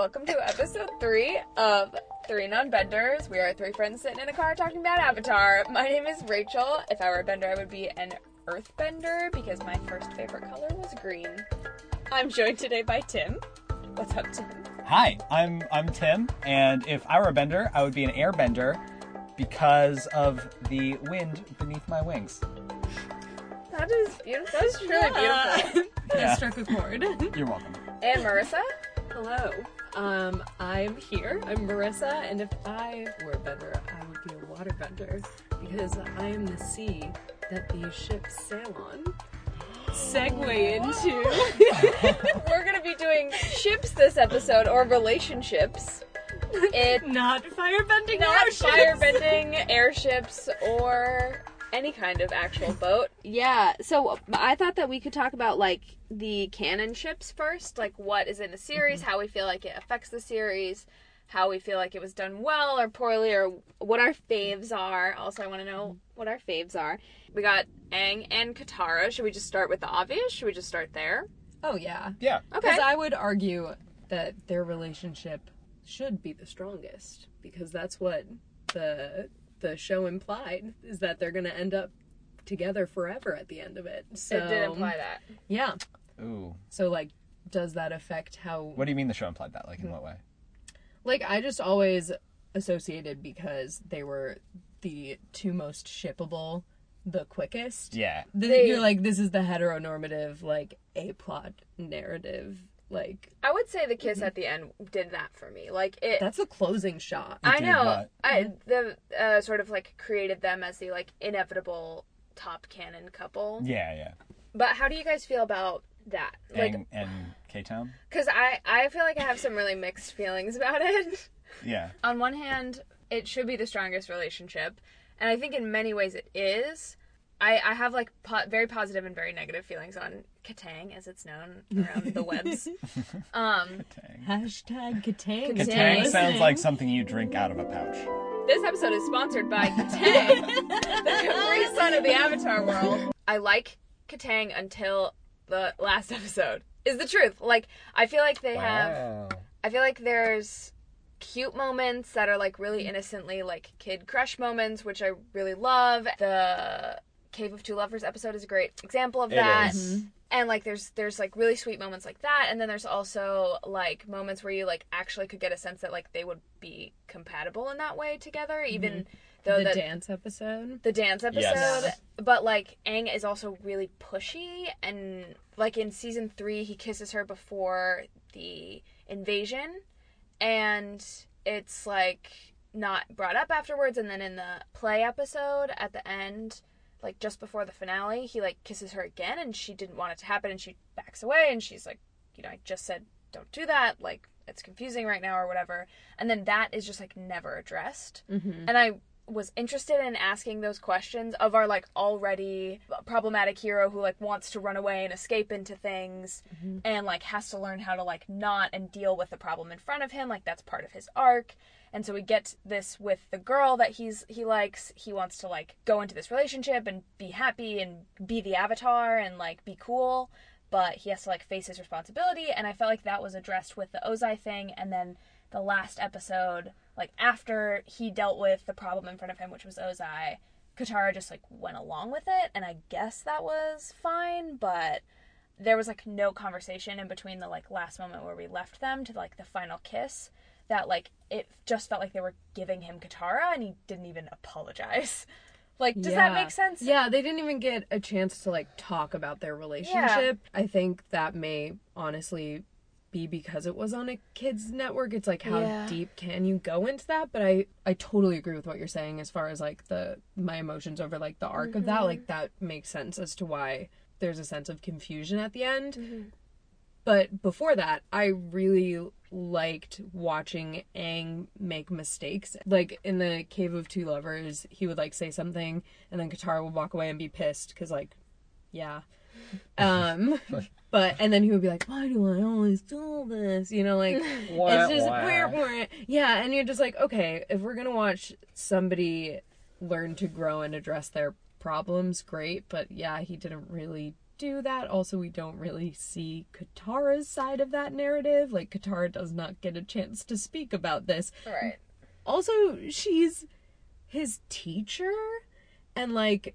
Welcome to episode three of Three Non-Benders. We are three friends sitting in a car talking about Avatar. My name is Rachel. If I were a bender, I would be an earthbender because my first favorite color was green. I'm joined today by Tim. What's up, Tim? Hi, I'm I'm Tim, and if I were a bender, I would be an airbender because of the wind beneath my wings. That is beautiful. That is truly beautiful. Yeah. struck a chord. You're welcome. And Marissa? Hello. Um, I'm here. I'm Marissa, and if I were a bender, I would be a water bender because I am the sea that these ships sail on. Segue into We're gonna be doing ships this episode, or relationships. It not firebending not airships. firebending airships or any kind of actual boat. Yeah, so I thought that we could talk about like the canon ships first, like what is in the series, mm-hmm. how we feel like it affects the series, how we feel like it was done well or poorly, or what our faves are. Also, I want to know what our faves are. We got Aang and Katara. Should we just start with the obvious? Should we just start there? Oh yeah. Yeah. Okay. Because I would argue that their relationship should be the strongest because that's what the the show implied is that they're gonna end up together forever at the end of it. So it did imply that. Yeah. Ooh. So like does that affect how What do you mean the show implied that? Like in what way? like I just always associated because they were the two most shippable the quickest. Yeah. The- They- you're like this is the heteronormative like a plot narrative like I would say the kiss at the end did that for me. Like it. that's a closing shot. I did know. what? I the uh, sort of like created them as the like inevitable top canon couple. Yeah, yeah. But how do you guys feel about that? Like, Aang and K Town. because I I feel like I have some really mixed feelings about it. Yeah. On one hand, it should be the strongest relationship, and I think in many ways it is. I, I have like po- very positive and very negative feelings on Katang, as it's known around the webs. Um, Katang. Hashtag Katang. Katang. Katang sounds like something you drink out of a pouch. This episode is sponsored by Katang, the Capri Sun of the Avatar world. I like Katang until the last episode. Is the truth. Like I feel like they have I feel like there's cute moments that are like really innocently like kid crush moments, which I really love. The Cave of Two Lovers episode is a great example of that. that. is. Mm-hmm. And like there's there's like really sweet moments like that and then there's also like moments where you like actually could get a sense that like they would be compatible in that way together mm-hmm. even though the the dance episode. the dance episode Yes. but like Aang is also really pushy and like in season 3 he kisses her before the invasion and it's like not brought up afterwards and then in the play episode at the end like just before the finale he like kisses her again and she didn't want it to happen and she backs away and she's like you know I just said don't do that like it's confusing right now or whatever. And then that is just like never addressed. Mm-hmm. And I was interested in asking those questions of our like already problematic hero who like wants to run away and escape into things mm-hmm. and like has to learn how to like not and deal with the problem in front of him like that's part of his arc and so we get this with the girl that he's he likes. He wants to like go into this relationship and be happy and be the avatar and like be cool. But he has to like face his responsibility. And i felt like that was addressed with the ozai thing. And then the last episode like after he dealt with the problem in front of him which was ozai katara just like went along with it. And i guess that was fine. But there was like no conversation in between the like last moment where we left them to like the final kiss that like it just felt like they were giving him katara and he didn't even apologize like does that make sense Yeah, they didn't even get a chance to like talk about their relationship. I think that may honestly be because it was on a kids network. It's like how Yeah. deep can you go into that? But I I totally agree with what you're saying as far as like the my emotions over like the arc of that. Mm-hmm. Like that makes sense as to why there's a sense of confusion at the end. Mm-hmm. But before that, I really liked watching Aang make mistakes. Like in the Cave of Two Lovers, he would like say something, and then Katara would walk away and be pissed because, like, yeah. Um, but and then he would be like, "Why do I always do this?" You know, like it's just wah, yeah. And you're just like, okay, if we're gonna watch somebody learn to grow and address their problems, great. But yeah, he didn't really do that. Also, we don't really see Katara's side of that narrative. Like, Katara does not get a chance to speak about this. Right. Also, she's his teacher and like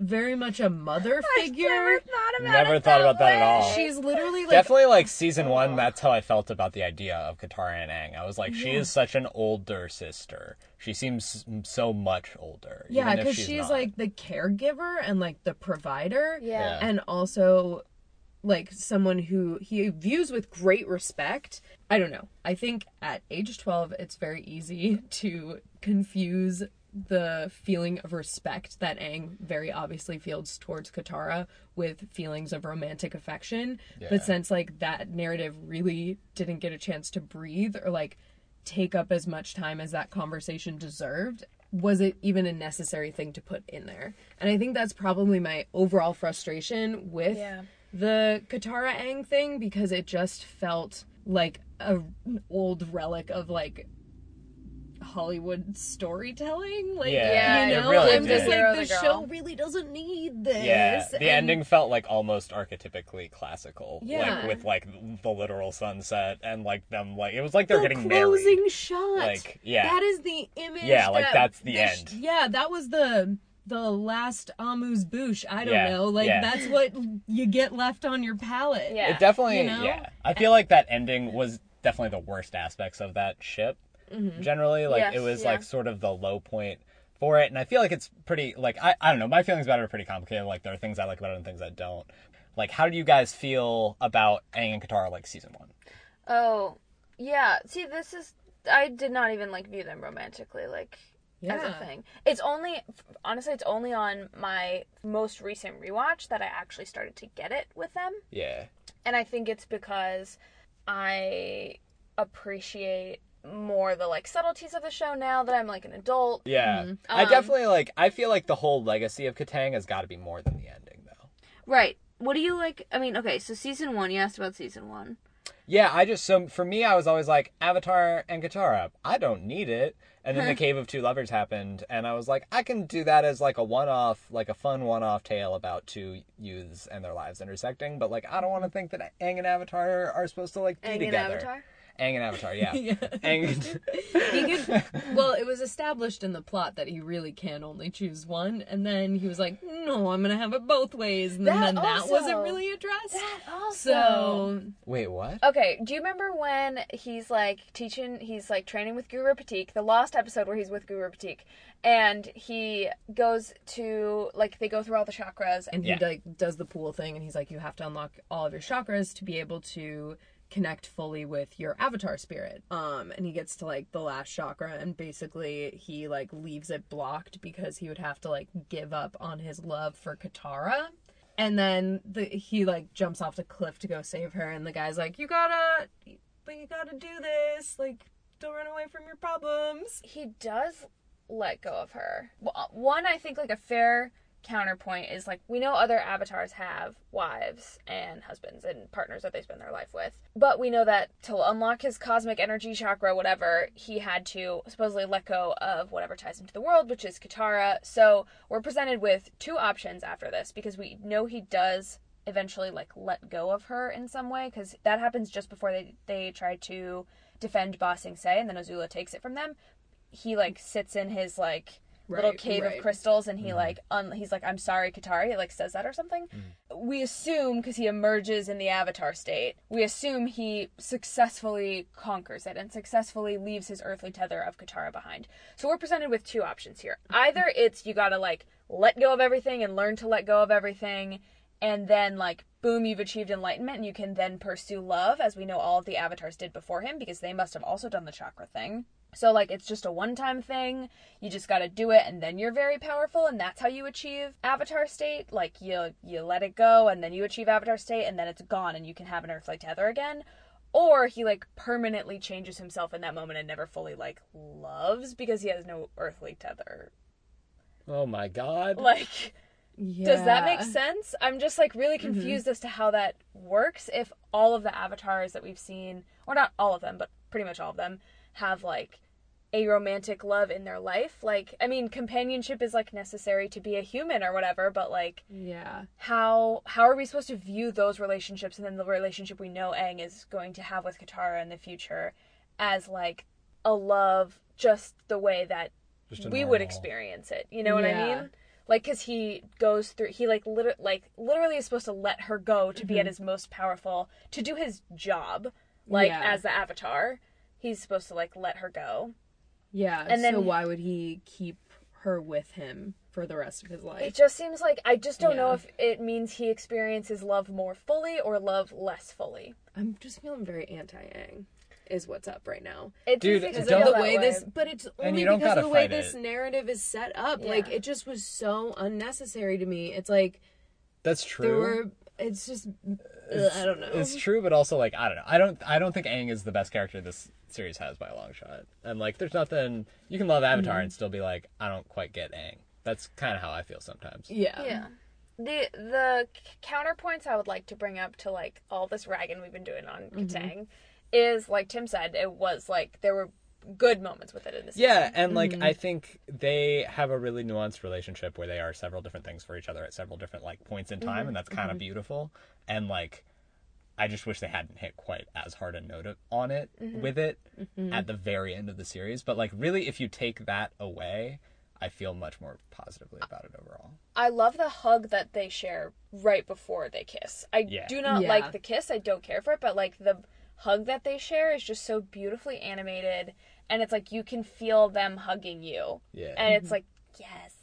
very much a mother figure. Never thought about Never it thought that about that at all. She's literally like Definitely like season one, that's how I felt about the idea of Katara and Aang. I was like, she is such an older sister. She seems so much older. Yeah, because she's, not. like the caregiver and like the provider. Yeah. And also like someone who he views with great respect. I don't know. I think at age 12, it's very easy to confuse the feeling of respect that Aang very obviously feels towards Katara with feelings of romantic affection. Yeah. But since like that narrative really didn't get a chance to breathe or like take up as much time as that conversation deserved, was it even a necessary thing to put in there? And I think that's probably my overall frustration with Yeah. the Katara Aang thing because it just felt like a, old relic of like Hollywood storytelling. Like, Yeah, you it know, really I'm just like, The the show really doesn't need this. Yeah, the And- ending felt like almost archetypically classical. Yeah. Like with like the literal sunset and like them like it was like they're the getting closing married. shot. Like, yeah. that is the image. Yeah, like, that that's the this- end. Yeah, that was the the last amuse-bouche. I don't Yeah, know. Like yeah. that's what you get left on your palate. Yeah. It definitely You know? yeah. I feel like that ending was definitely the worst aspects of that ship. Mm-hmm. Generally, like Yes, it was yeah. like sort of the low point for it, and I feel like it's pretty like I I don't know. My feelings about it are pretty complicated. Like there are things I like about it and things I don't. Like how do you guys feel about Aang and Katara like season one? Oh, yeah. See, this is. I did not even like view them romantically, like as Yeah. a thing. It's only, honestly, it's only on my most recent rewatch that I actually started to get it with them, Yeah. and I think it's because I appreciate more the like subtleties of the show now that I'm like an adult. Yeah. I Um, definitely like I feel like the whole legacy of Katang has got to be more than the ending though. Right. What do you like? I mean, okay, so season one. You asked about season one. Yeah, I just so for me I was always like Avatar and Katara. I don't need it. And then the Cave of Two Lovers happened and I was like I can do that as like a one-off, like a fun one-off tale about two youths and their lives intersecting, but like I don't want to think that Aang and Avatar are supposed to like be Aang and together. Avatar? Aang and Avatar, yeah. Yeah. Aang He could, well, it was established in the plot that he really can only choose one, and then he was like, "No, I'm gonna have it both ways," and That then that also- wasn't really addressed. That also. So Wait, what? Okay, do you remember when he's like teaching, he's like training with Guru Pathik, the last episode where he's with Guru Pathik, and he goes to, like, they go through all the chakras. and he Yeah. like does the pool thing, and he's like, "You have to unlock all of your chakras to be able to." Connect fully with your avatar spirit. Um and he gets to like the last chakra and basically he like leaves it blocked because he would have to like give up on his love for katara. And then the he like jumps off the cliff to go save her and the guy's like you gotta but you gotta do this. Like don't run away from your problems. He does let go of her. Well, One, I think, like, a fair counterpoint is like we know other avatars have wives and husbands and partners that they spend their life with but we know that to unlock his cosmic energy chakra whatever he had to supposedly let go of whatever ties him to the world which is katara. So we're presented with two options after this because we know he does eventually like let go of her in some way because that happens just before they they try to defend Ba Sing Se and then Azula takes it from them. He like sits in his like little cave right. of crystals and he mm-hmm. like un- he's like i'm sorry katara he like says that or something. Mm-hmm. We assume because he emerges in the avatar state we assume he successfully conquers it and successfully leaves his earthly tether of katara behind. So we're presented with two options here. Mm-hmm. Either it's you gotta like let go of everything and learn to let go of everything and then like boom you've achieved enlightenment and you can then pursue love as we know all of the avatars did before him because they must have also done the chakra thing so like it's just a one-time thing. You just got to do it and then you're very powerful and that's how you achieve avatar state. Like you you let it go and then you achieve avatar state and then it's gone and you can have an earthly tether again. Or he like permanently changes himself in that moment and never fully like loves because he has no earthly tether. Oh my god. Like does that make sense? I'm just like really mm-hmm. confused as to how that works if all of the avatars that we've seen, or not all of them, but pretty much all of them, have like a romantic love in their life. Like, I mean, companionship is like necessary to be a human or whatever, but like Yeah. how how are we supposed to view those relationships and then the relationship we know Aang is going to have with Katara in the future as like a love just the way that Just a we would experience it. You know what I mean? Like, cause he goes through, he like liter- like literally is supposed to let her go to be at mm-hmm. his most powerful, to do his job, like Yeah. as the Avatar. He's supposed to like let her go. Yeah. And then so why would he keep her with him for the rest of his life? It just seems like I just don't know if it means he experiences love more fully or love less fully. I'm just feeling very anti-Aang. Is what's up right now. It Dude, just makes don't- me the way way. this but it's only because of the way this it. narrative is set up Yeah. like it just was so unnecessary to me it's like That's there true. were it's just ugh, i don't know It's true, but also like I don't know. I don't. I don't think Aang is the best character this series has by a long shot. And like, there's nothing you can love Avatar Mm-hmm. and still be like, I don't quite get Aang. That's kind of how I feel sometimes. yeah Yeah. The the counterpoints I would like to bring up to like all this ragging we've been doing on Mm-hmm. Katang is like Tim said, it was like there were good moments with it in this. Yeah, and like Mm-hmm. I think they have a really nuanced relationship where they are several different things for each other at several different like points in Mm-hmm. time, and that's kind of beautiful. And like, I just wish they hadn't hit quite as hard a note on it Mm-hmm. with it at the very end of the series. But like, really, if you take that away, I feel much more positively about it overall. I love the hug that they share right before they kiss. I Yeah. do not Yeah. like the kiss. I don't care for it, but like the hug that they share is just so beautifully animated and it's like you can feel them hugging you. Yeah. And it's like, yes.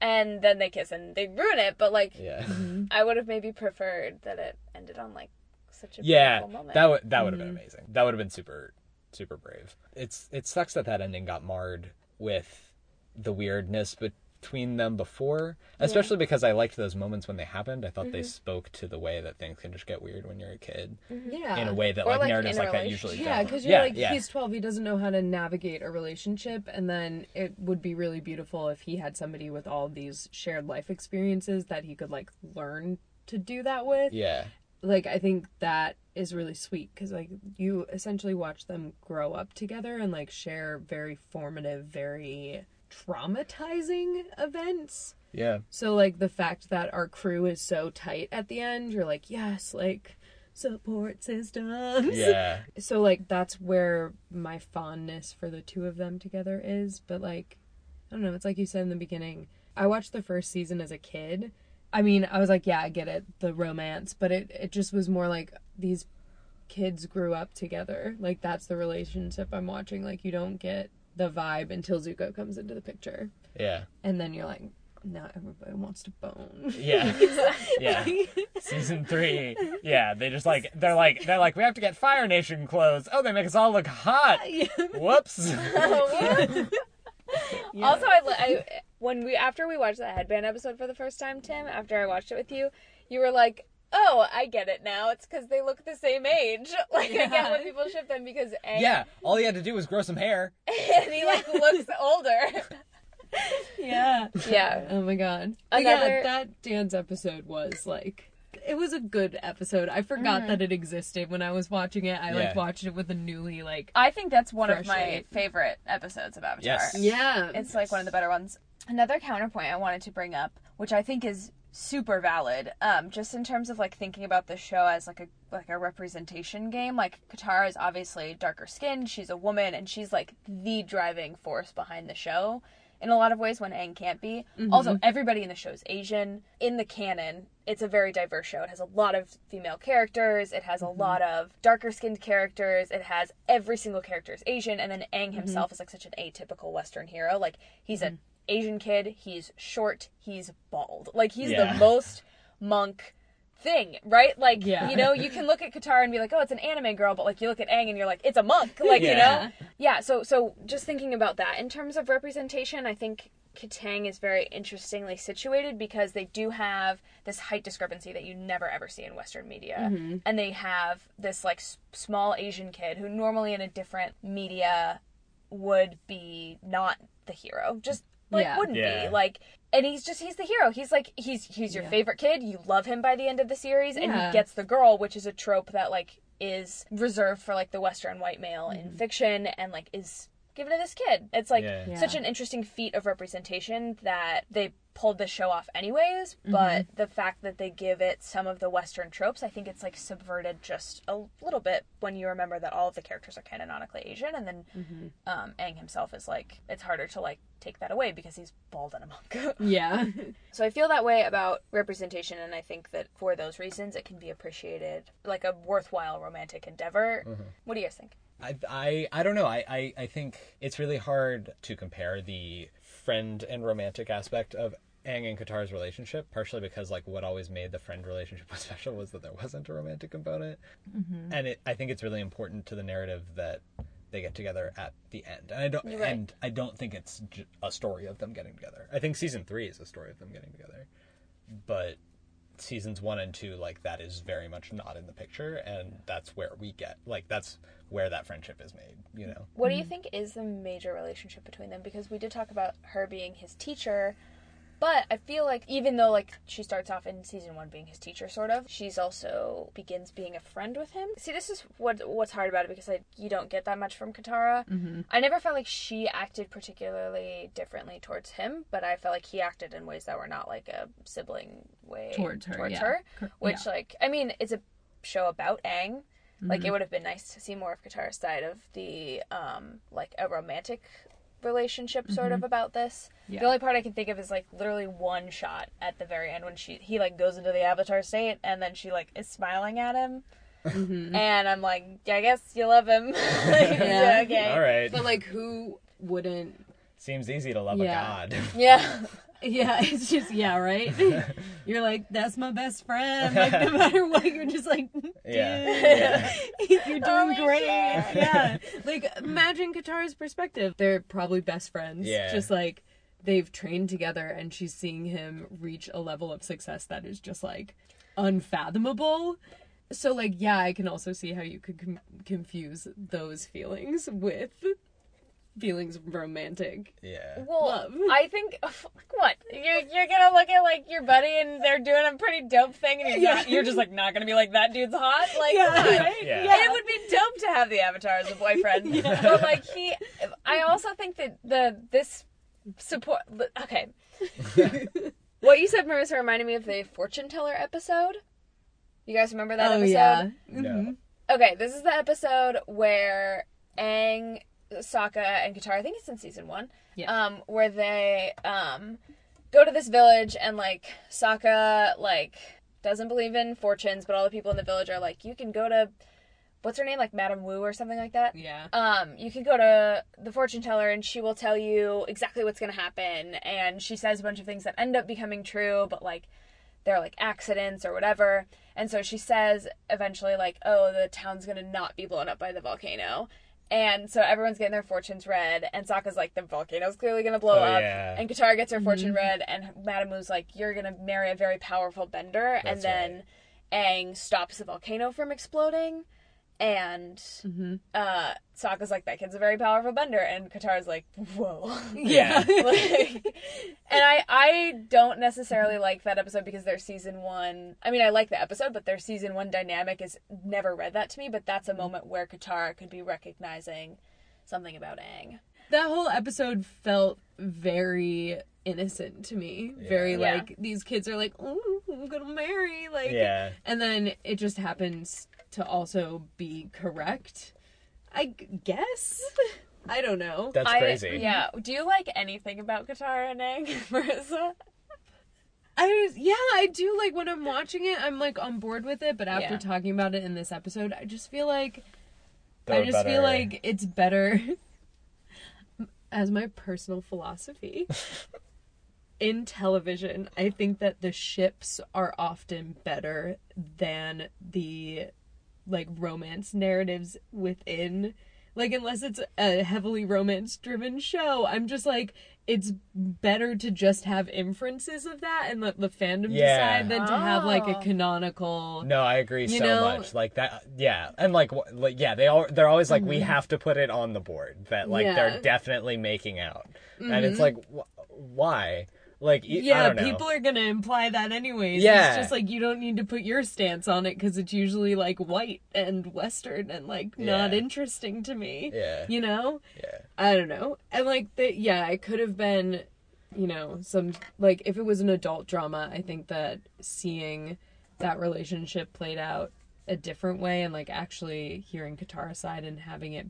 And then they kiss and they ruin it, but like Yeah. Mm-hmm. I would have maybe preferred that it ended on like such a yeah beautiful moment. that would that would have been mm-hmm. amazing that would have been super super brave it's it sucks that that ending got marred with the weirdness between them before especially because i liked those moments when they happened. I thought they mm-hmm. spoke to the way that things can just get weird when you're a kid yeah in a way that Or, like, like, narratives like that usually yeah because you're yeah, like yeah. he's 12 he doesn't know how to navigate a relationship and then it would be really beautiful if he had somebody with all these shared life experiences that he could like learn to do that with. Yeah. Like i think that is really sweet because like you essentially watch them grow up together and like share very formative very traumatizing events. Yeah. So like the fact that our crew is so tight at the end you're like yes like support systems. Yeah. So like that's where my fondness for the two of them together is but like i don't know it's like you said in the beginning i watched the first season as a kid. I mean i was like yeah i get it the romance but it it just was more like these kids grew up together. Like that's the relationship i'm watching like you don't get the vibe until zuko comes into the picture. Yeah. And then you're like now everybody wants to bone. Yeah. Yeah. Season three. Yeah they just like they're like they're like we have to get fire nation clothes. Oh they make us all look hot. Whoops. Also, I, I when we after we watched that headband episode for the first time, Tim, after I watched it with you, you were like, "Oh, I get it now. It's because they look the same age. Like I get when people ship them because Aang, yeah all he had to do was grow some hair and he like looks older. yeah yeah, Oh my god. Another- Yeah, that Dan's episode was like it was a good episode. I forgot mm. that it existed when I was watching it. I Yeah. like watched it with a newly like I think that's one of my my favorite episodes of Avatar. Yes. Yeah. It's like one of the better ones. Another counterpoint I wanted to bring up, which I think is super valid, um, just in terms of like thinking about the show as like a like a representation game. Like Katara is obviously darker skinned, she's a woman, and she's like the driving force behind the show in a lot of ways when Aang can't be. Mm-hmm. Also, everybody in the show is Asian. In the canon, it's a very diverse show. It has a lot of female characters. It has a mm-hmm. lot of darker skinned characters. It has every single character is Asian, and then Aang mm-hmm. himself is like such an atypical Western hero. Like he's an Asian kid. He's short. He's bald. Like he's Yeah. the most monk thing, right? Like Yeah. you know, you can look at Katara and be like, "Oh, it's an anime girl," but like you look at Aang and you're like, "It's a monk." Like you know, yeah. So so just thinking about that in terms of representation, I think Katang is very interestingly situated because they do have this height discrepancy that you never ever see in Western media, mm-hmm. and they have this like s- small Asian kid who normally in a different media would be not the hero, just like Yeah. wouldn't Yeah. be like. And he's just he's the hero. He's like he's he's your Yeah. favorite kid. You love him by the end of the series, and he gets the girl, which is a trope that like is reserved for like the Western white male in Mm-hmm. fiction and like is give it to this kid. It's like Yeah. Yeah. such an interesting feat of representation that they pulled the show off anyways, mm-hmm. but the fact that they give it some of the Western tropes, I think it's like subverted just a little bit when you remember that all of the characters are canonically Asian, and then mm-hmm. um, Aang himself is like, it's harder to like take that away because he's bald and a monk. Yeah. So I feel that way about representation, and I think that for those reasons, it can be appreciated like a worthwhile romantic endeavor. Mm-hmm. What do you guys think? I, I I don't know. I, I I think it's really hard to compare the friend and romantic aspect of Aang and Katara's relationship, partially because like what always made the friend relationship special was that there wasn't a romantic component, mm-hmm. and it, I think it's really important to the narrative that they get together at the end. And I don't right. and I don't think it's a story of them getting together. I think season three is a story of them getting together, but seasons one and two like that is very much not in the picture and that's where we get like that's where that friendship is made you know What do you mm. think is the major relationship between them? Because we did talk about her being his teacher, but I feel like even though like she starts off in season one being his teacher, sort of, she's also begins being a friend with him. See, this is what what's hard about it because like you don't get that much from Katara. Mm-hmm. I never felt like she acted particularly differently towards him, but I felt like he acted in ways that were not like a sibling way Towards her, Towards yeah. her, which like I mean, it's a show about Aang. Like Mm-hmm. it would have been nice to see more of Katara's side of the um like a romantic relationship sort of about this. Mm-hmm. Yeah. The only part I can think of is like literally one shot at the very end when she he like goes into the avatar state and then she like is smiling at him. Mm-hmm. And I'm like, yeah, I guess you love him. Like, Yeah. okay. all right But like, who wouldn't? seems easy to love Yeah. a god Yeah. Yeah, it's just yeah, right. You're like, that's my best friend. Like, no matter what, you're just like, dude, Yeah. you're oh doing Holy great. shit. Yeah, like imagine Katara's perspective. They're probably best friends. Yeah. just like they've trained together, and she's seeing him reach a level of success that is just like unfathomable. So like, yeah, I can also see how you could com- confuse those feelings with feelings of romantic. yeah Well, Love. I think oh, what you're you're gonna look at like your buddy and they're doing a pretty dope thing, and you're not, you're just like not gonna be like that dude's hot. Like, Yeah, right? Yeah. And it would be dope to have the avatar as a boyfriend. But like he, I also think that the this support. Okay, what you said, Marissa, reminded me of the fortune teller episode. You guys remember that oh episode? yeah. no mm-hmm. Okay, this is the episode where Aang, Sokka, and Katara, I think it's in season one, Yeah. um, where they um, go to this village and like Sokka like doesn't believe in fortunes, but all the people in the village are like, you can go to what's her name, like Madame Wu or something like that. Yeah. Um, you can go to the fortune teller and she will tell you exactly what's gonna happen, and she says a bunch of things that end up becoming true, but like they're like accidents or whatever. And so she says eventually, like, oh, the town's gonna not be blown up by the volcano. And so everyone's getting their fortunes read, and Sokka's like, the volcano's clearly gonna blow Oh, up. yeah. And Katara gets her fortune mm-hmm. read, and Madame Wu's like, you're gonna marry a very powerful bender. and That's then Aang stops the volcano from exploding. And Mm-hmm. uh, Sokka's like, that kid's a very powerful bender. And Katara's like, whoa. Yeah. like, and I I don't necessarily like that episode because their season one. I mean, I like the episode, but their season one dynamic is never read that to me. But that's a moment where Katara could be recognizing something about Aang. that whole episode felt very innocent to me. Very Yeah. like these kids are like, "Oh, I'm gonna marry," like, Yeah. and then it just happens to also be correct. I guess. I don't know. That's I- crazy. Yeah. Do you like anything about Katara and Aang, Marissa? I yeah, I do like when I'm watching it, I'm like on board with it, but after Yeah. talking about it in this episode, I just feel like They're I just better- feel like it's better as my personal philosophy. In television, I think that the ships are often better than the like romance narratives within like unless it's a heavily romance driven show, I'm just like it's better to just have inferences of that and let the fandom Yeah. decide than to have like a Oh. canonical No, I agree so know? much. Like that, yeah, and like, wh- like yeah, they all they're always like, we have to put it on the board that like Mm-hmm. Yeah. Mm-hmm. they're definitely making out, and it's like, wh- why? Like I Yeah, don't know. people are gonna imply that anyways. Yeah. It's just like you don't need to put your stance on it because it's usually like white and western and like not interesting to me. Yeah. You know? Yeah. I don't know. And like the yeah, it could have been, you know, some like if it was an adult drama, I think that seeing that relationship played out a different way and like actually hearing Katara's side and having it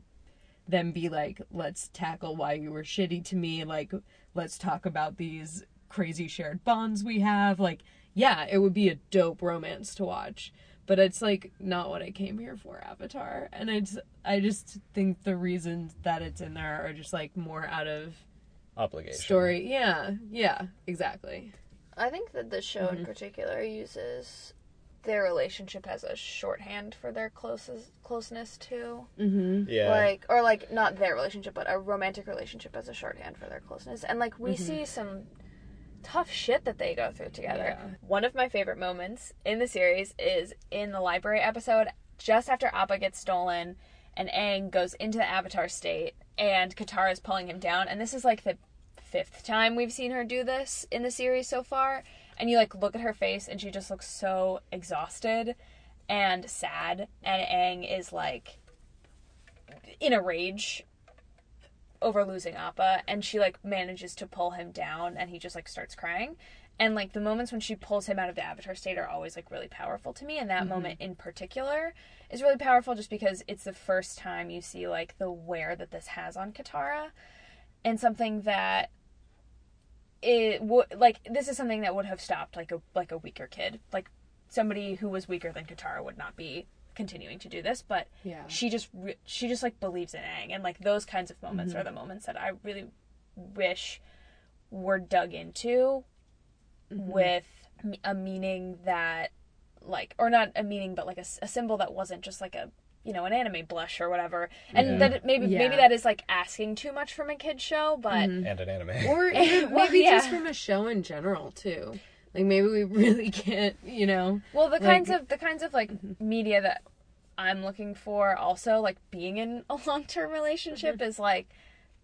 them be like, let's tackle why you were shitty to me, like let's talk about these crazy shared bonds we have. Like, yeah, it would be a dope romance to watch. But it's like not what I came here for, Avatar. And it's I just think the reasons that it's in there are just like more out of Obligation. story. Yeah, yeah, exactly. I think that the show in particular uses their relationship as a shorthand for their closest closeness too. Mm-hmm. Yeah. Like or like not their relationship, but a romantic relationship as a shorthand for their closeness. And like we see some tough shit that they go through together. Yeah. One of my favorite moments in the series is in the library episode just after Appa gets stolen and Aang goes into the avatar state and Katara is pulling him down and this is like the fifth time we've seen her do this in the series so far and you like look at her face and she just looks so exhausted and sad and Aang is like in a rage over losing Appa and she like manages to pull him down and he just like starts crying. And like the moments when she pulls him out of the avatar state are always like really powerful to me and that mm-hmm. moment in particular is really powerful just because it's the first time you see like the wear that this has on Katara and something that it would like this is something that would have stopped like a like a weaker kid. Like somebody who was weaker than Katara would not be continuing to do this, but Yeah. she just re- she just like believes in Aang, and like those kinds of moments mm-hmm. are the moments that I really wish were dug into mm-hmm. with a meaning that like or not a meaning but like a, a symbol that wasn't just like a you know an anime blush or whatever and Yeah. that it, maybe Yeah. maybe that is like asking too much from a kid show but mm-hmm. and an anime. Or even Well, maybe just from a show in general too. Like maybe we really can't, you know. Well, the Like- kinds of the kinds of like mm-hmm. media that I'm looking for also like being in a long-term relationship mm-hmm. is like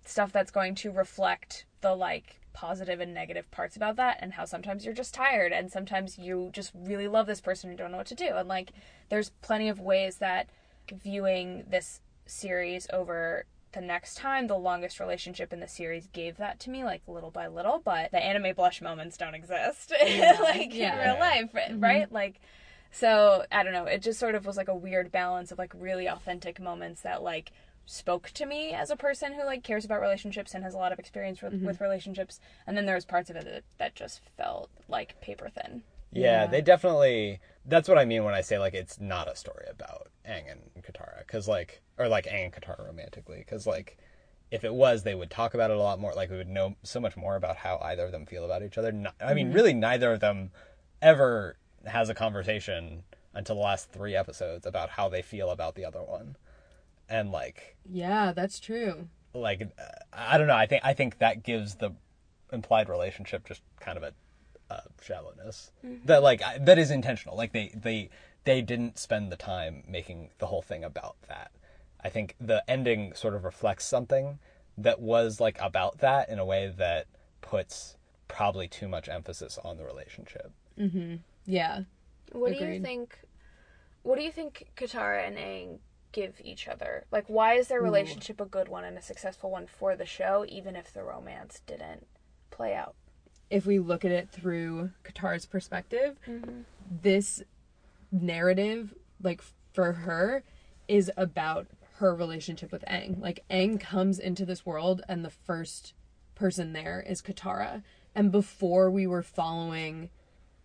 stuff that's going to reflect the like positive and negative parts about that and how sometimes you're just tired and sometimes you just really love this person and don't know what to do. And like there's plenty of ways that viewing this series over the next time the longest relationship in the series gave that to me like little by little but the anime blush moments don't exist like Yeah. in real life mm-hmm. right? Like so i don't know it just sort of was like a weird balance of like really authentic moments that like spoke to me as a person who like cares about relationships and has a lot of experience with, mm-hmm. with relationships and then there was parts of it that, that just felt like paper thin Yeah, Yeah. they definitely. That's what I mean when I say like it's not a story about Aang and Katara, because like, or like Aang and Katara romantically, because like, if it was, they would talk about it a lot more. Like we would know so much more about how either of them feel about each other. No- I mean, really, neither of them ever has a conversation until the last three episodes about how they feel about the other one, and like, Yeah, that's true. like uh, I don't know. I think I think that gives the implied relationship just kind of a uh, shallowness that like I- that is intentional. Like they they they didn't spend the time making the whole thing about that. I think the ending sort of reflects something that was like about that in a way that puts probably too much emphasis on the relationship. Mm-hmm. Yeah. What do you think? What do you think Katara and Aang give each other? Like, why is their relationship a good one and a successful one for the show, even if the romance didn't play out? If we look at it through Katara's perspective, mm-hmm. this narrative, like for her, is about her relationship with Aang. Like Aang comes into this world and the first person there is Katara. And before we were following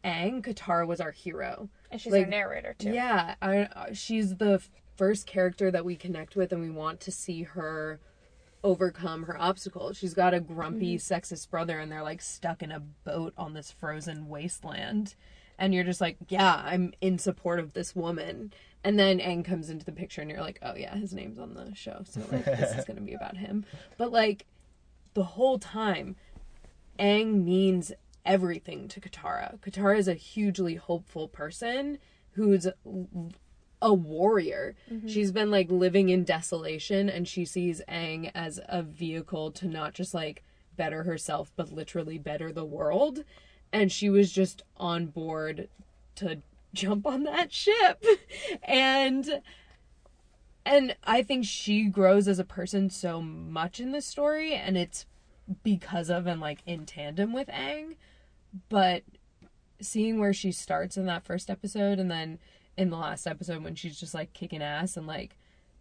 Aang, Katara was our hero. And she's Like, our narrator too. Yeah, I, she's the first character that we connect with, and we want to see her overcome her obstacles. She's got a grumpy, mm-hmm. sexist brother, and they're like stuck in a boat on this frozen wasteland. And you're just like, yeah, I'm in support of this woman. And then Aang comes into the picture, and you're like, oh yeah, his name's on the show, so like this is gonna be about him. But like the whole time, Aang means everything to Katara. Katara is a hugely hopeful person who's a warrior. Mm-hmm. She's been like living in desolation and she sees Aang as a vehicle to not just like better herself, but literally better the world. And she was just on board to jump on that ship. and and I think she grows as a person so much in this story and it's because of and like in tandem with Aang. But seeing where she starts in that first episode and then in the last episode when she's just like kicking ass and like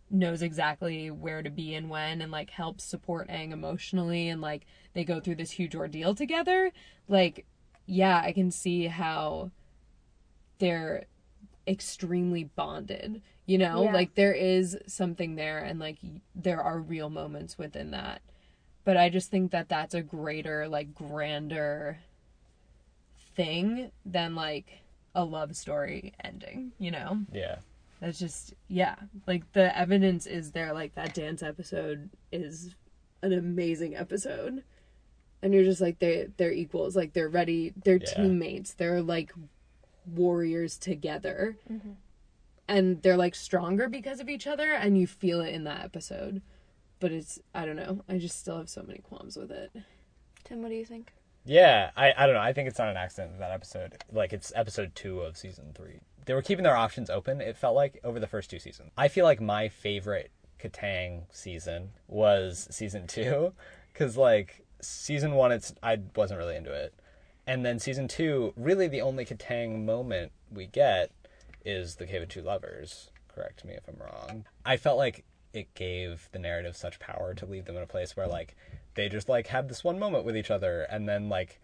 knows exactly where to be and when and like helps support Aang emotionally and like they go through this huge ordeal together like yeah I can see how they're extremely bonded you know Yeah. like there is something there and like there are real moments within that but I just think that that's a greater like grander thing than like a love story ending you know? Yeah. that's just yeah. Like the evidence is there like that dance episode is an amazing episode. And you're just like they they're equals. Like they're ready they're Yeah. teammates. They're like warriors together. Mm-hmm. And they're like stronger because of each other and you feel it in that episode. But it's i don't know. I just still have so many qualms with it. Tim, what do you think? Yeah, I, I don't know. I think it's not an accident that episode, like it's episode two of season three. They were keeping their options open. It felt like over the first two seasons. I feel like my favorite Katang season was season two, because like season one, it's I wasn't really into it, and then season two, really the only Katang moment we get is the Cave of Two Lovers. Correct me if I'm wrong. I felt like it gave the narrative such power to leave them in a place where like they just like had this one moment with each other and then like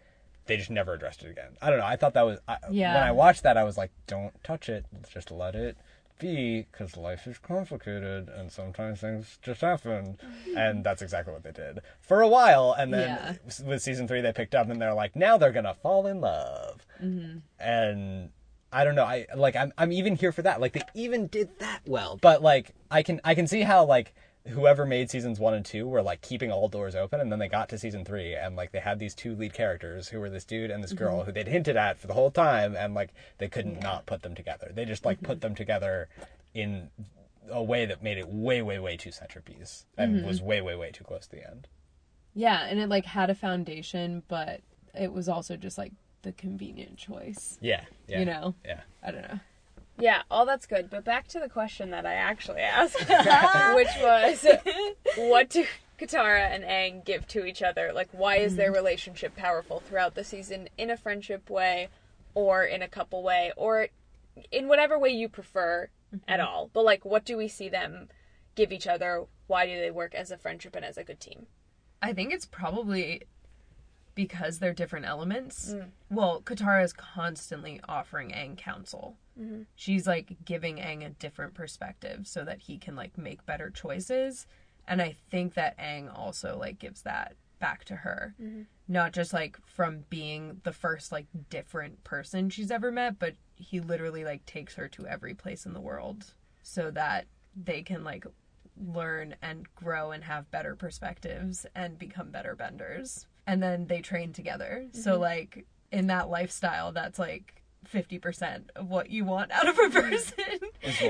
they just never addressed it again. I don't know. I thought that was I, Yeah. when I watched that I was like, don't touch it. Just let it be because life is complicated and sometimes things just happen. and that's exactly what they did for a while. And then Yeah. with season three, they picked up and they're like, now they're gonna fall in love. Mm-hmm. And I don't know. I like. I'm. I'm even here for that. Like they even did that well. But like, I can. I can see how like whoever made seasons one and two were like keeping all doors open, and then they got to season three, and like they had these two lead characters who were this dude and this girl mm-hmm. who they'd hinted at for the whole time, and like they couldn't not put them together. They just like put mm-hmm. them together in a way that made it way, way, way too centerpiece, and mm-hmm. was way, way, way too close to the end. yeah and it like had a foundation but it was also just like the convenient choice Yeah. Yeah. you know Yeah. i don't know Yeah, all that's good. But back to the question that I actually asked, which was, what do Katara and Aang give to each other? Like, why is their mm-hmm. relationship powerful throughout the season in a friendship way, or in a couple way, or in whatever way you prefer at mm-hmm. all? But like, what do we see them give each other? Why do they work as a friendship and as a good team? I think it's probably because they're different elements. Mm. Well, Katara is constantly offering Aang counsel. Mm-hmm. She's like giving Aang a different perspective so that he can like make better choices. And I think that Aang also like gives that back to her. Mm-hmm. Not just like from being the first like different person she's ever met, but he literally like takes her to every place in the world so that they can like learn and grow and have better perspectives and become better benders. And then they train together. So mm-hmm. like in that lifestyle that's like 50% of what you want out of a person.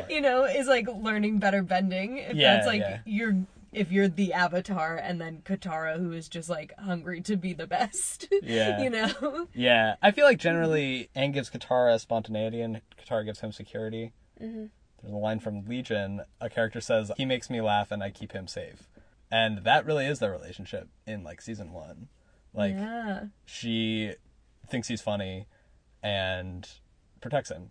You know, is like learning better bending. If Yeah, that's like yeah. you're if you're the avatar and then Katara who is just like hungry to be the best. Yeah. you know? Yeah, I feel like generally Aang gives Katara spontaneity and Katara gives him security. Mm-hmm. There's a line from Legion. A character says, "He makes me laugh and I keep him safe," and that really is their relationship in like season one. Like yeah. she thinks he's funny and protects him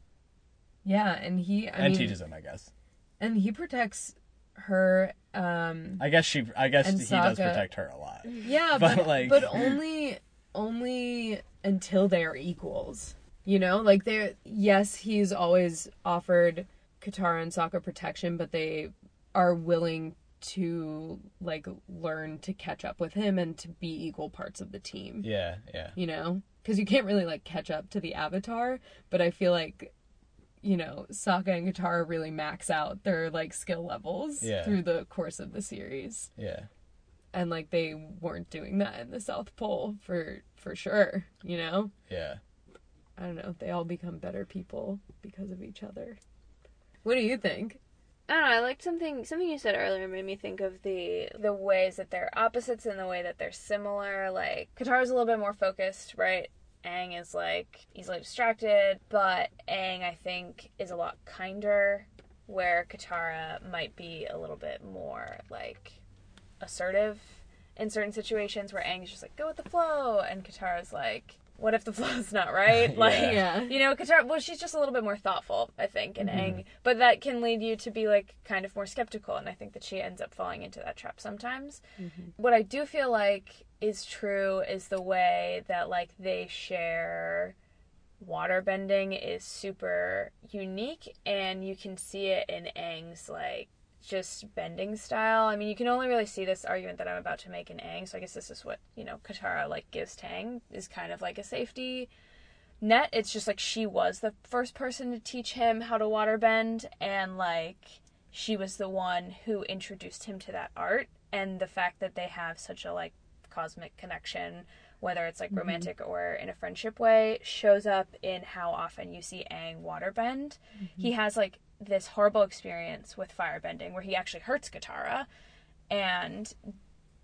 Yeah, and he I and mean teaches him. I guess. and he protects her um I guess she. I guess he does protect her a lot. Yeah, But, but like- but only only until they are equals. You know, like they're yes, he's always offered Katara and Sokka protection, but they are willing to like learn to catch up with him and to be equal parts of the team. Yeah, yeah, You know, because you can't really like catch up to the Avatar, but I feel like you know Sokka and Katara really max out their like skill levels Yeah. through the course of the series yeah. and like they weren't doing that in the South Pole for for sure. You know, Yeah. I don't know. They all become better people because of each other. What do you think? I don't know. I liked something. Something you said earlier made me think of the the ways that they're opposites and the way that they're similar. Like Katara's a little bit more focused, right? Aang is like easily distracted, but Aang I think is a lot kinder. Where Katara might be a little bit more like assertive in certain situations, where Aang's just like go with the flow, and Katara's like what if the flow's not right? Like, Yeah. You know, Katara, well, she's just a little bit more thoughtful, I think, and Mm-hmm. Aang, but that can lead you to be like kind of more skeptical, and I think that she ends up falling into that trap sometimes. What I do feel like is true is the way that like they share water bending is super unique, and you can see it in Aang's like just bending style. I mean, you can only really see this argument that I'm about to make in Aang, so I guess this is what, you know, Katara like gives Aang is kind of like a safety net. It's just like she was the first person to teach him how to water bend and like she was the one who introduced him to that art and the fact that they have such a like cosmic connection whether it's like mm-hmm. romantic or in a friendship way shows up in how often you see Aang waterbend. Mm-hmm. He has like this horrible experience with firebending where he actually hurts Katara and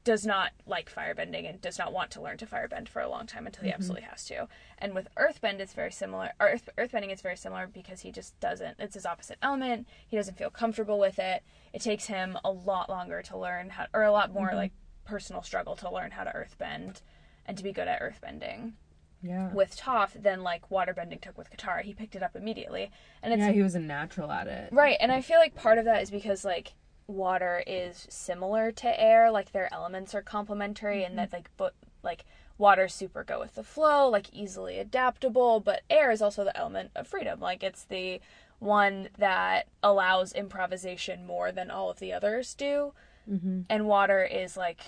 does not like firebending and does not want to learn to firebend for a long time until he mm-hmm. absolutely has to. And with earthbend it's very similar. Earth earthbending is very similar because he just doesn't it's his opposite element. He doesn't feel comfortable with it. It takes him a lot longer to learn how or a lot more mm-hmm. like personal struggle to learn how to earthbend and to be good at earthbending. Yeah. With Toph than like waterbending took with Katara. He picked it up immediately. And it's yeah, he was a natural at it. Right, and I feel like part of that is because like water is similar to air, like their elements are complementary, and that like but like water super go with the flow, like easily adaptable, but air is also the element of freedom. Like it's the one that allows improvisation more than all of the others do, Mm-hmm. and water is like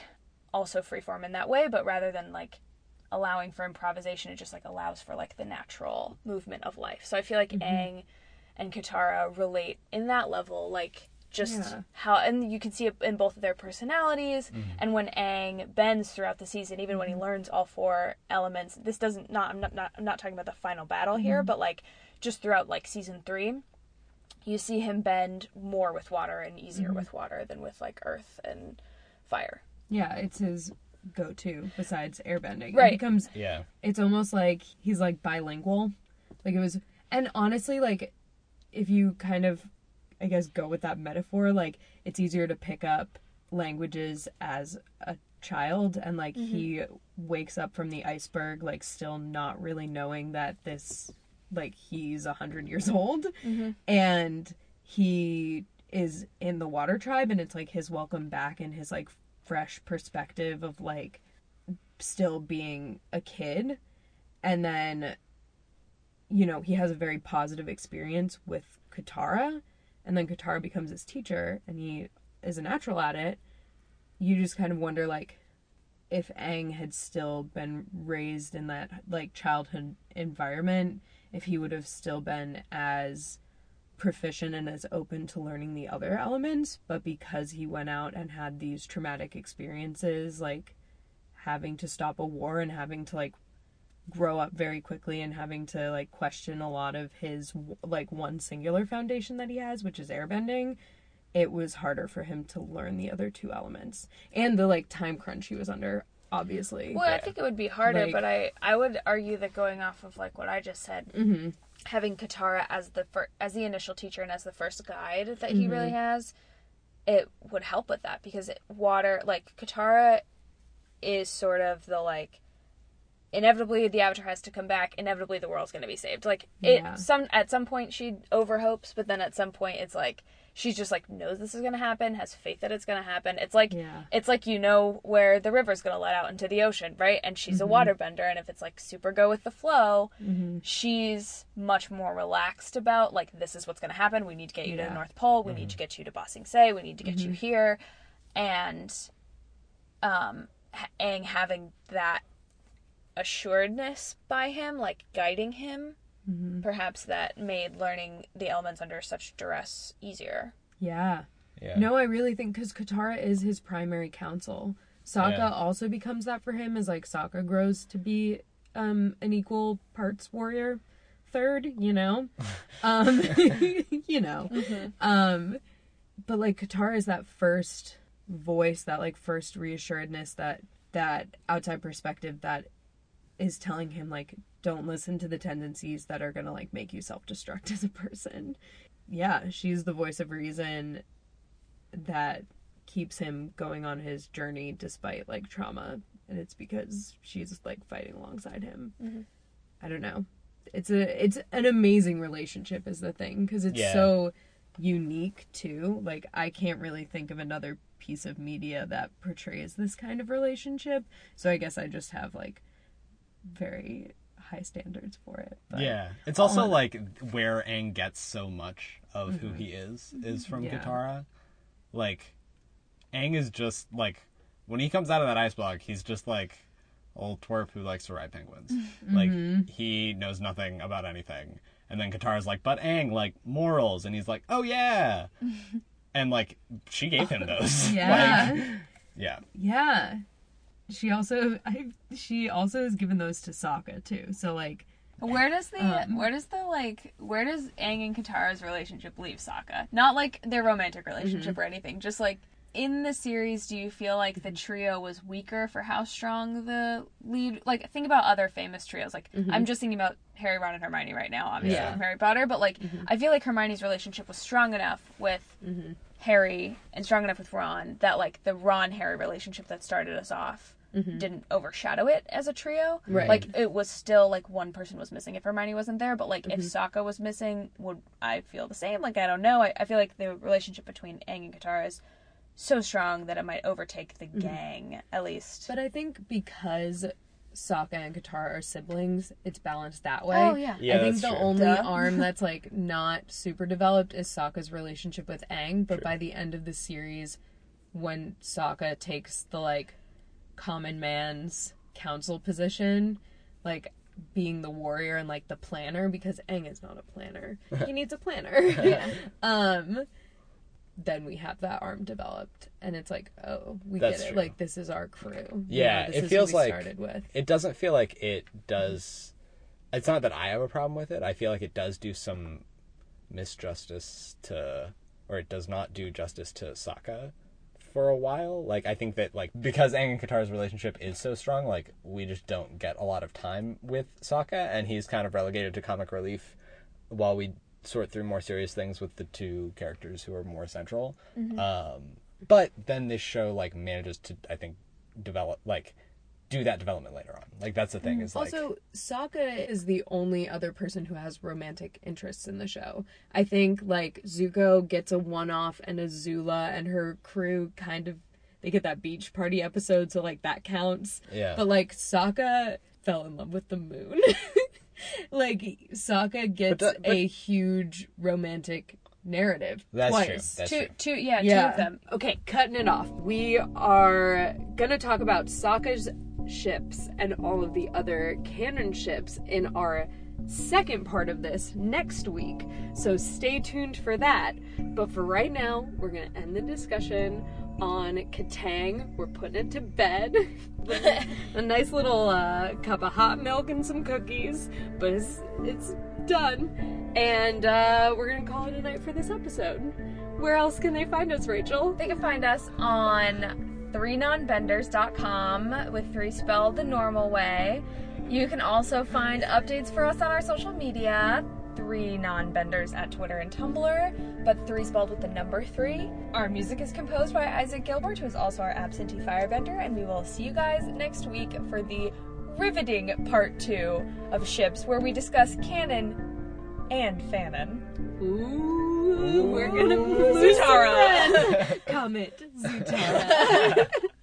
also freeform in that way, but rather than like allowing for improvisation, it just like allows for like the natural movement of life. So I feel like mm-hmm. Aang and Katara relate in that level, like just Yeah. how, and you can see it in both of their personalities. Mm-hmm. And when Aang bends throughout the season, even when he mm-hmm. learns all four elements, this doesn't not I'm not, not I'm not talking about the final battle here, but like just throughout like season three, you see him bend more with water and easier with water than with like earth and fire. Yeah, it's his go-to besides airbending. Right. It becomes Yeah. it's almost like he's like bilingual. Like it was and honestly like if you kind of I guess go with that metaphor, like it's easier to pick up languages as a child and like mm-hmm. he wakes up from the iceberg like still not really knowing that this like he's a hundred years old mm-hmm. and he is in the water tribe and it's like his welcome back and his like fresh perspective of like still being a kid. And then you know he has a very positive experience with katara. And then katara becomes his teacher and he is a natural at it. You just kind of wonder like if Aang had still been raised in that like childhood environment if he would have still been as proficient and as open to learning the other elements but because he went out and had these traumatic experiences like having to stop a war and having to like grow up very quickly and having to like question a lot of his like one singular foundation that he has which is airbending it was harder for him to learn the other two elements and the like time crunch he was under obviously Well, I think it would be harder, Like- but I I would argue that going off of like what I just said, Mhm. Having Katara as the fir- as the initial teacher and as the first guide that he Mm-hmm. really has, it would help with that because it, water like Katara is sort of the like inevitably the avatar has to come back inevitably the world's going to be saved like it Yeah. some at some point she overhopes but then at some point it's like she's just like knows this is going to happen has faith that it's going to happen. It's like Yeah. it's like you know where the river's going to let out into the ocean right? And she's Mm-hmm. a waterbender and if it's like super go with the flow she's much more relaxed about like this is what's going to happen. We need to get you to the north pole. We need to get you to Ba Sing Se. We need to get Mm-hmm. you here. And um Aang having that assuredness by him like guiding him Mm-hmm. perhaps that made learning the elements under such duress easier yeah Yeah. No, I really think because Katara is his primary counsel. Sokka Yeah. also becomes that for him as like Sokka grows to be um an equal parts warrior third, you know. um you know. Um but like Katara is that first voice, that like first reassuredness, that that outside perspective that is telling him like don't listen to the tendencies that are gonna like make you self-destruct as a person. Yeah, she's the voice of reason that keeps him going on his journey despite like trauma and it's because she's like fighting alongside him. Mhm. I don't know. It's a it's an amazing relationship is the thing because it's Yeah. so unique too. Like I can't really think of another piece of media that portrays this kind of relationship. So I guess I just have like very high standards for it. But Yeah, it's also like where Aang gets so much of who mm-hmm. he is is from Yeah. Katara. Like, Aang is just like when he comes out of that ice block, he's just like old twerp who likes to ride penguins. Mm-hmm. Like he knows nothing about anything. And then Katara's like, but Aang, like morals, and he's like, oh yeah, and like she gave him those. Yeah. Like, yeah. Yeah. She also I she also has given those to Sokka too. So like Where does the Um, where does the like where does Aang and Katara's relationship leave Sokka? Not like their romantic relationship Mm-hmm. or anything. Just like in the series, do you feel like the trio was weaker for how strong the lead? Like think about other famous trios. Like I'm just thinking about Harry, Ron, and Hermione right now, obviously Mm-hmm. Yeah. from Harry Potter. But like I feel like Hermione's relationship was strong enough with Mm-hmm. Harry and strong enough with Ron that like the Ron Harry relationship that started us off didn't overshadow it as a trio. Mm-hmm. Right. Like it was still like one person was missing if Hermione wasn't there, but like Mm-hmm. if Sokka was missing, would I feel the same? Like I don't know. I, I feel like the relationship between Aang and Katara is so strong that it might overtake the gang at least. Mm-hmm. but I think because Sokka and Katara are siblings, it's balanced that way. oh yeah. Yeah, I think that's the true. only Duh. arm that's like not super developed is Sokka's relationship with Aang, but by the end of the series when Sokka takes the like common man's council position, like being the warrior and like the planner because Aang is not a planner. He needs a planner. um then we have that arm developed and it's like, oh, we That's get it. true. Like this is our crew. You Yeah, know, it feels like- started with. it doesn't feel like it does it's not that i have a problem with it i feel like it does do some misjustice to or it does not do justice to Sokka for a while. Like i think that like because Aang and Katara's relationship is so strong like we just don't get a lot of time with Sokka and he's kind of relegated to comic relief while we sort through more serious things with the two characters who are more central. Um but then this show like manages to i think develop like do that development later on. Like that's the thing mm. is like Also, Sokka is the only other person who has romantic interests in the show. I think like Zuko gets a one-off, and Azula and her crew kind of they get that beach party episode, so like that counts. yeah. But like Sokka fell in love with the moon. like Sokka gets that- but- a huge romantic narrative That's true. twice. That's two true. two yeah, two of them. Okay, cutting it off. We are gonna talk about Sokka's ships and all of the other canon ships in our second part of this next week. So stay tuned for that. But for right now, we're gonna end the discussion on Kataang. We're putting it to bed. a nice little uh, cup of hot milk and some cookies, but it's, it's done. And uh, we're gonna call it a night for this episode. Where else can they find us, Rachel? They can find us on 3nonbenders.com with 3 spelled the normal way. You can also find updates for us on our social media. 3 non-benders at Twitter and Tumblr, but 3 spelled with the number 3. Our music is composed by Isaac Gilbert, who is also our absentee firebender, and we will see you guys next week for the riveting part 2 of Ships, where we discuss canon and fanon. Ooh, we're gonna move Zutara. Comment Zutara.